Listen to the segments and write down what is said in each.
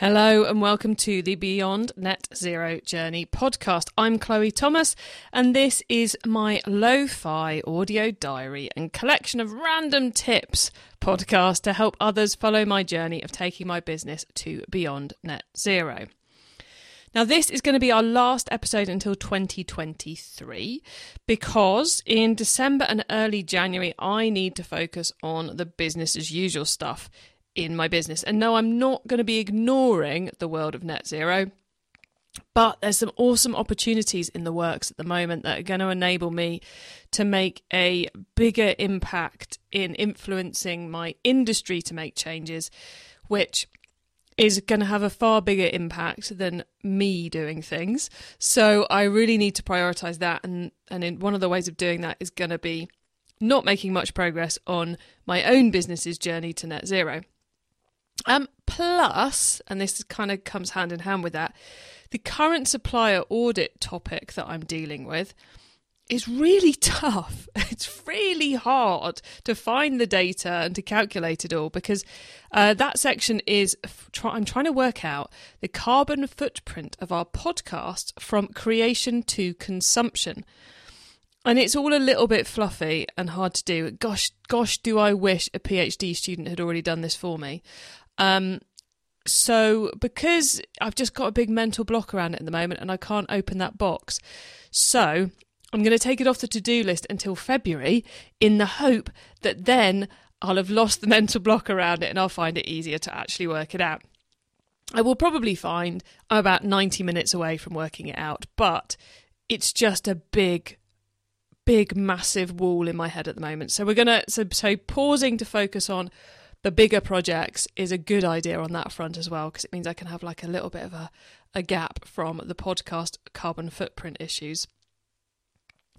Hello and welcome to the Beyond Net Zero Journey podcast. I'm Chloe Thomas and this is my lo fi audio diary and collection of random tips podcast to help others follow my journey of taking my business to beyond net zero. Now, this is going to be our last episode until 2023 because in December and early January, I need to focus on the business as usual stuff in my business. And no, I'm not going to be ignoring the world of net zero. But there's some awesome opportunities in the works at the moment that are going to enable me to make a bigger impact in influencing my industry to make changes, which is going to have a far bigger impact than me doing things. So I really need to prioritize that. And, and in, one of the ways of doing that is going to be not making much progress on my own business's journey to net zero. Um, plus, and this kind of comes hand in hand with that, the current supplier audit topic that I'm dealing with is really tough. It's really hard to find the data and to calculate it all because uh, that section is try- I'm trying to work out the carbon footprint of our podcast from creation to consumption. And it's all a little bit fluffy and hard to do. Gosh, gosh, do I wish a PhD student had already done this for me. Um, so because I've just got a big mental block around it at the moment and I can't open that box. So I'm going to take it off the to-do list until February in the hope that then I'll have lost the mental block around it and I'll find it easier to actually work it out. I will probably find I'm about 90 minutes away from working it out, but it's just a big big massive wall in my head at the moment. So we're going to so so pausing to focus on the bigger projects is a good idea on that front as well because it means I can have like a little bit of a, a gap from the podcast carbon footprint issues.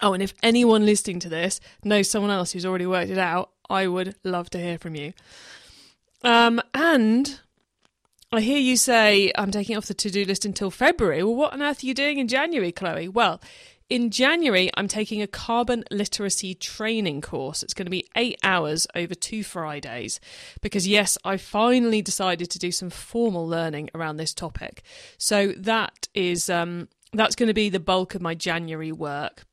Oh, and if anyone listening to this knows someone else who's already worked it out, I would love to hear from you. Um, and I hear you say I'm taking off the to do list until February. Well, what on earth are you doing in January, Chloe? Well, in January, I'm taking a carbon literacy training course. It's going to be eight hours over two Fridays because, yes, I finally decided to do some formal learning around this topic. So that is um, that's going to be the bulk of my January work.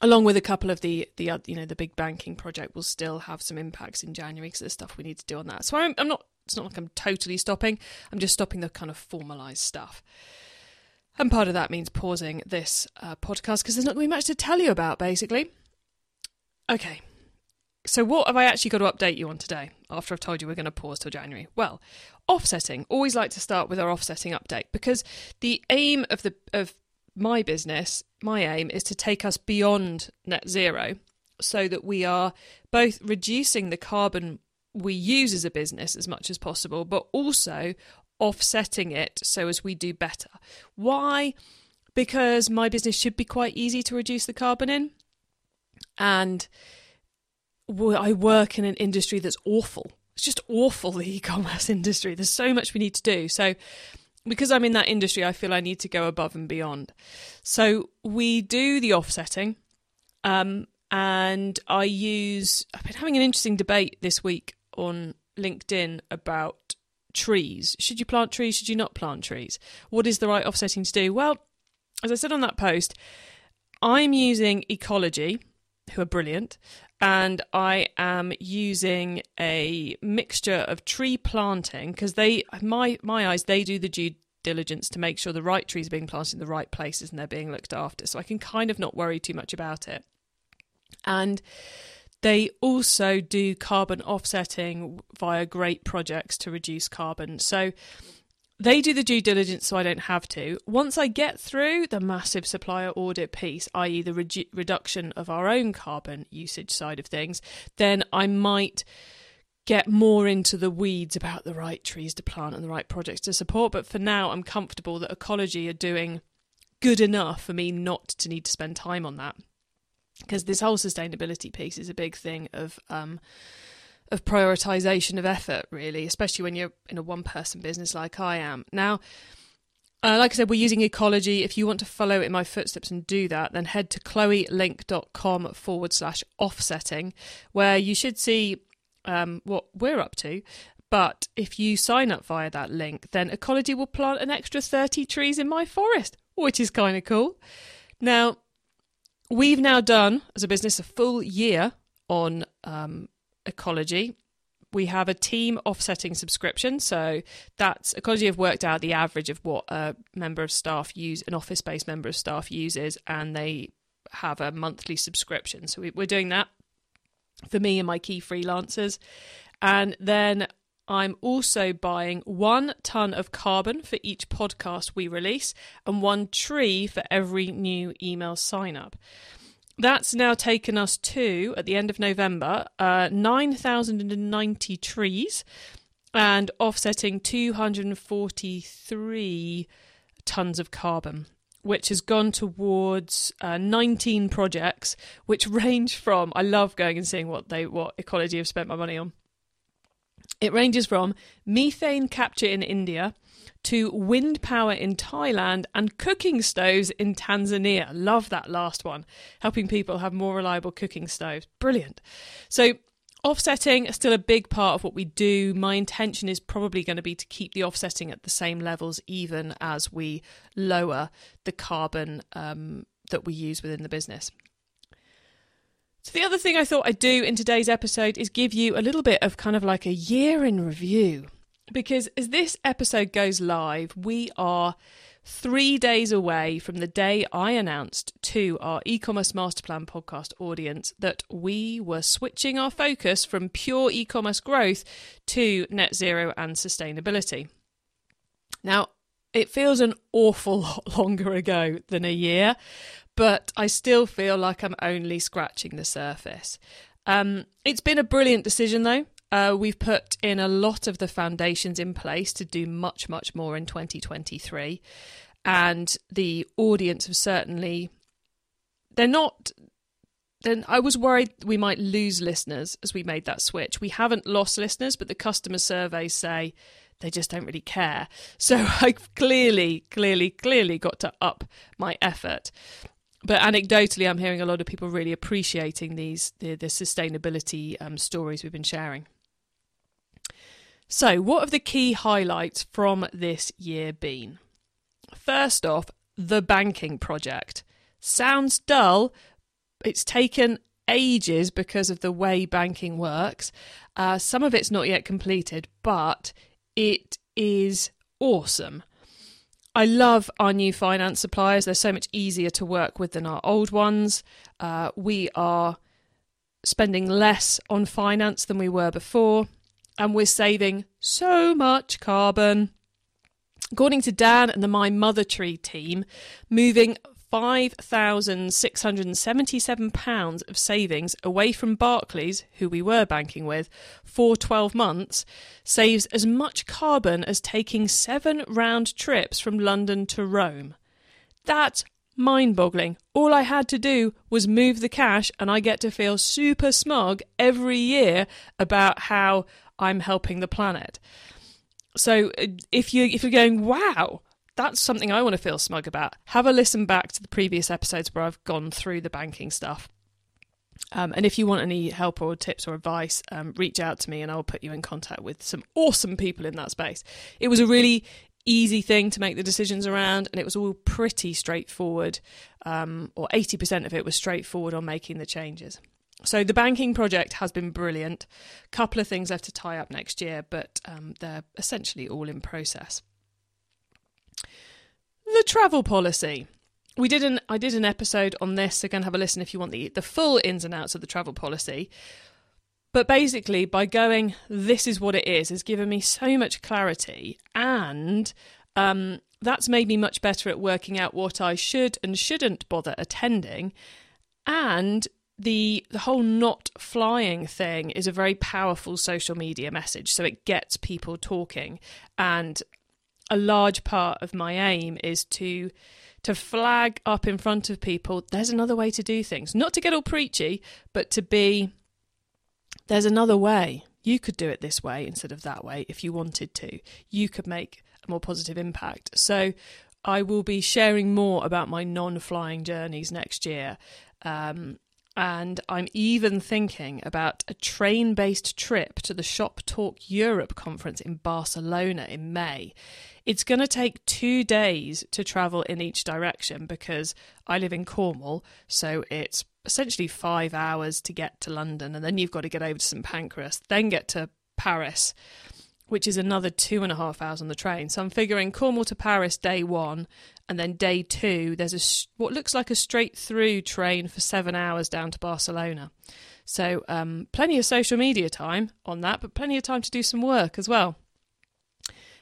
Along with a couple of the the you know the big banking project will still have some impacts in January because there's stuff we need to do on that. So I'm, I'm not. It's not like I'm totally stopping. I'm just stopping the kind of formalized stuff. And part of that means pausing this uh, podcast because there's not going to be much to tell you about, basically. Okay, so what have I actually got to update you on today after I've told you we're going to pause till January? Well, offsetting. Always like to start with our offsetting update because the aim of the of my business, my aim is to take us beyond net zero so that we are both reducing the carbon we use as a business as much as possible, but also offsetting it so as we do better. Why? Because my business should be quite easy to reduce the carbon in. And I work in an industry that's awful. It's just awful, the e commerce industry. There's so much we need to do. So, because I'm in that industry, I feel I need to go above and beyond. So, we do the offsetting. Um, and I use, I've been having an interesting debate this week on LinkedIn about trees. Should you plant trees? Should you not plant trees? What is the right offsetting to do? Well, as I said on that post, I'm using Ecologi, who are brilliant, and I am using a mixture of tree planting because they, my my eyes, they do the due diligence to make sure the right trees are being planted in the right places and they're being looked after. So I can kind of not worry too much about it. And they also do carbon offsetting via great projects to reduce carbon. So they do the due diligence so I don't have to. Once I get through the massive supplier audit piece, i.e., the redu- reduction of our own carbon usage side of things, then I might get more into the weeds about the right trees to plant and the right projects to support. But for now, I'm comfortable that Ecologi are doing good enough for me not to need to spend time on that because this whole sustainability piece is a big thing of um, of prioritization of effort, really, especially when you're in a one person business like I am. Now, uh, like I said, we're using Ecologi. If you want to follow in my footsteps and do that, then head to chloelink.com forward slash offsetting, where you should see um, what we're up to. But if you sign up via that link, then Ecologi will plant an extra 30 trees in my forest, which is kind of cool. Now, we've now done, as a business, a full year on um, Ecologi. We have a team offsetting subscription, so that's Ecologi have worked out the average of what a member of staff use, an office-based member of staff uses, and they have a monthly subscription. So we're doing that for me and my key freelancers, and then I'm also buying one ton of carbon for each podcast we release and one tree for every new email sign up. That's now taken us to, at the end of November, uh, 9,090 trees and offsetting 243 tons of carbon which has gone towards uh, 19 projects which range from I love going and seeing what they what Ecologi have spent my money on it ranges from methane capture in India to wind power in Thailand and cooking stoves in Tanzania. Love that last one. Helping people have more reliable cooking stoves. Brilliant. So, offsetting is still a big part of what we do. My intention is probably going to be to keep the offsetting at the same levels, even as we lower the carbon um, that we use within the business. So, the other thing I thought I'd do in today's episode is give you a little bit of kind of like a year in review. Because as this episode goes live, we are three days away from the day I announced to our e commerce masterplan podcast audience that we were switching our focus from pure e commerce growth to net zero and sustainability. Now, it feels an awful lot longer ago than a year, but I still feel like I'm only scratching the surface. Um, it's been a brilliant decision, though. Uh, we've put in a lot of the foundations in place to do much, much more in 2023. And the audience have certainly, they're not, then I was worried we might lose listeners as we made that switch. We haven't lost listeners, but the customer surveys say they just don't really care. So I've clearly, clearly, clearly got to up my effort but anecdotally, I'm hearing a lot of people really appreciating these the, the sustainability um, stories we've been sharing. So, what have the key highlights from this year been? First off, the banking project. Sounds dull. It's taken ages because of the way banking works. Uh, some of it's not yet completed, but it is awesome. I love our new finance suppliers. They're so much easier to work with than our old ones. Uh, we are spending less on finance than we were before, and we're saving so much carbon. According to Dan and the My Mother Tree team, moving £5,677 of savings away from Barclays, who we were banking with, for 12 months saves as much carbon as taking seven round trips from London to Rome. That's mind boggling. All I had to do was move the cash, and I get to feel super smug every year about how I'm helping the planet. So uh, if you if you're going, wow, that's something I want to feel smug about. Have a listen back to the previous episodes where I've gone through the banking stuff. Um, and if you want any help or tips or advice, um, reach out to me and I'll put you in contact with some awesome people in that space. It was a really easy thing to make the decisions around, and it was all pretty straightforward, um, or 80% of it was straightforward on making the changes. So the banking project has been brilliant. A couple of things left to tie up next year, but um, they're essentially all in process the travel policy. We did an I did an episode on this, so go and have a listen if you want the the full ins and outs of the travel policy. But basically, by going, this is what it is, has given me so much clarity, and um, that's made me much better at working out what I should and shouldn't bother attending. And the the whole not flying thing is a very powerful social media message, so it gets people talking. And a large part of my aim is to to flag up in front of people there's another way to do things. Not to get all preachy but to be there's another way. You could do it this way instead of that way if you wanted to. You could make a more positive impact. So i will be sharing more about my non-flying journeys next year. Um, And I'm even thinking about a train based trip to the Shop Talk Europe conference in Barcelona in May. It's going to take two days to travel in each direction because I live in Cornwall, so it's essentially five hours to get to London, and then you've got to get over to St Pancras, then get to Paris, which is another two and a half hours on the train. So I'm figuring Cornwall to Paris day one, and then day two, there's a what looks like a straight through train for seven hours down to Barcelona. So um, plenty of social media time on that, but plenty of time to do some work as well.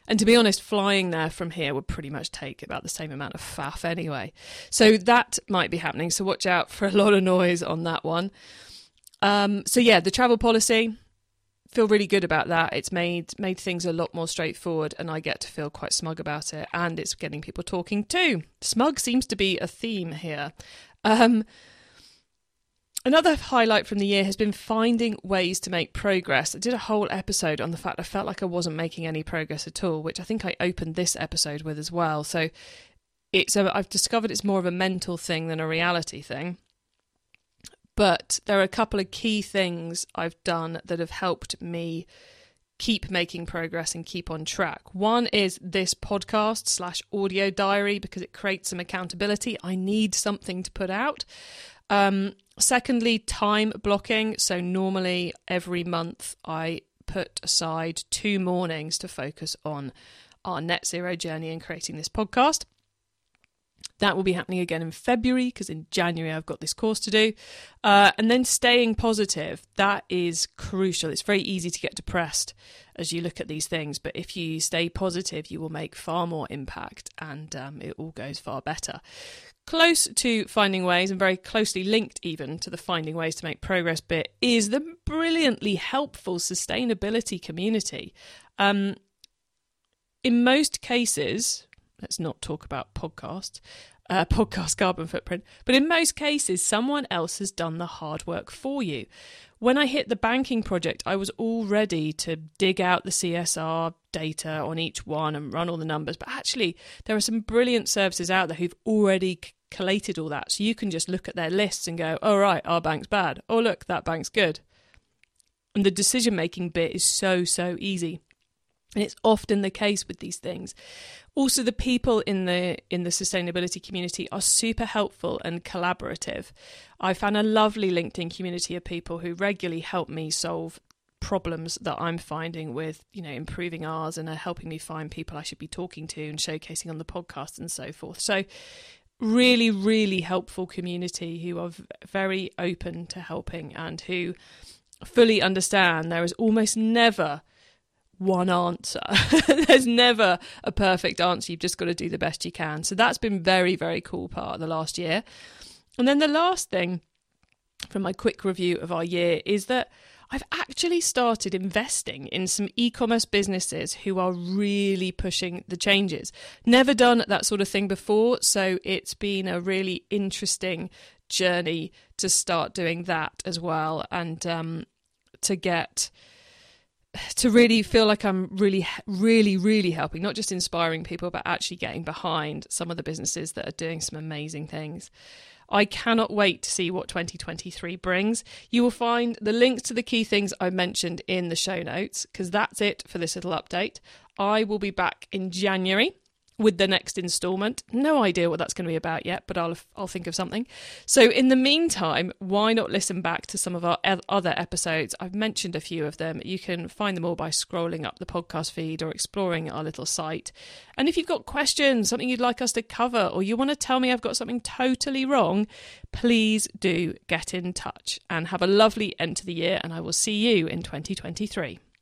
And to be honest, flying there from here would pretty much take about the same amount of faff anyway. So that might be happening. So watch out for a lot of noise on that one. Um, so yeah, the travel policy. Feel really good about that. It's made made things a lot more straightforward, and I get to feel quite smug about it. And it's getting people talking too. Smug seems to be a theme here. Um, Another highlight from the year has been finding ways to make progress. I did a whole episode on the fact I felt like I wasn't making any progress at all, which I think I opened this episode with as well. So it's a, I've discovered it's more of a mental thing than a reality thing. But there are a couple of key things I've done that have helped me keep making progress and keep on track. One is this podcast slash audio diary because it creates some accountability. I need something to put out. Um, secondly, time blocking. So, normally every month I put aside two mornings to focus on our net zero journey and creating this podcast. That will be happening again in February because in January I've got this course to do. Uh, and then staying positive, that is crucial. It's very easy to get depressed as you look at these things, but if you stay positive, you will make far more impact and um, it all goes far better. Close to finding ways, and very closely linked even to the finding ways to make progress bit, is the brilliantly helpful sustainability community. Um, in most cases, let's not talk about podcasts, uh, podcast carbon footprint, but in most cases, someone else has done the hard work for you. When I hit the banking project, I was all ready to dig out the CSR data on each one and run all the numbers. But actually, there are some brilliant services out there who've already collated all that. So you can just look at their lists and go, oh, right, our bank's bad. Oh, look, that bank's good. And the decision making bit is so, so easy. And it's often the case with these things. Also, the people in the in the sustainability community are super helpful and collaborative. I found a lovely LinkedIn community of people who regularly help me solve problems that I'm finding with, you know, improving ours and are helping me find people I should be talking to and showcasing on the podcast and so forth. So really, really helpful community who are very open to helping and who fully understand there is almost never one answer. There's never a perfect answer. You've just got to do the best you can. So that's been very, very cool part of the last year. And then the last thing from my quick review of our year is that I've actually started investing in some e commerce businesses who are really pushing the changes. Never done that sort of thing before, so it's been a really interesting journey to start doing that as well and um, to get to really feel like I'm really, really, really helping, not just inspiring people, but actually getting behind some of the businesses that are doing some amazing things. I cannot wait to see what 2023 brings. You will find the links to the key things I mentioned in the show notes because that's it for this little update. I will be back in January with the next instalment. No idea what that's going to be about yet, but I'll I'll think of something. So in the meantime, why not listen back to some of our other episodes? I've mentioned a few of them. You can find them all by scrolling up the podcast feed or exploring our little site. And if you've got questions, something you'd like us to cover, or you want to tell me I've got something totally wrong, please do get in touch and have a lovely end to the year and I will see you in 2023.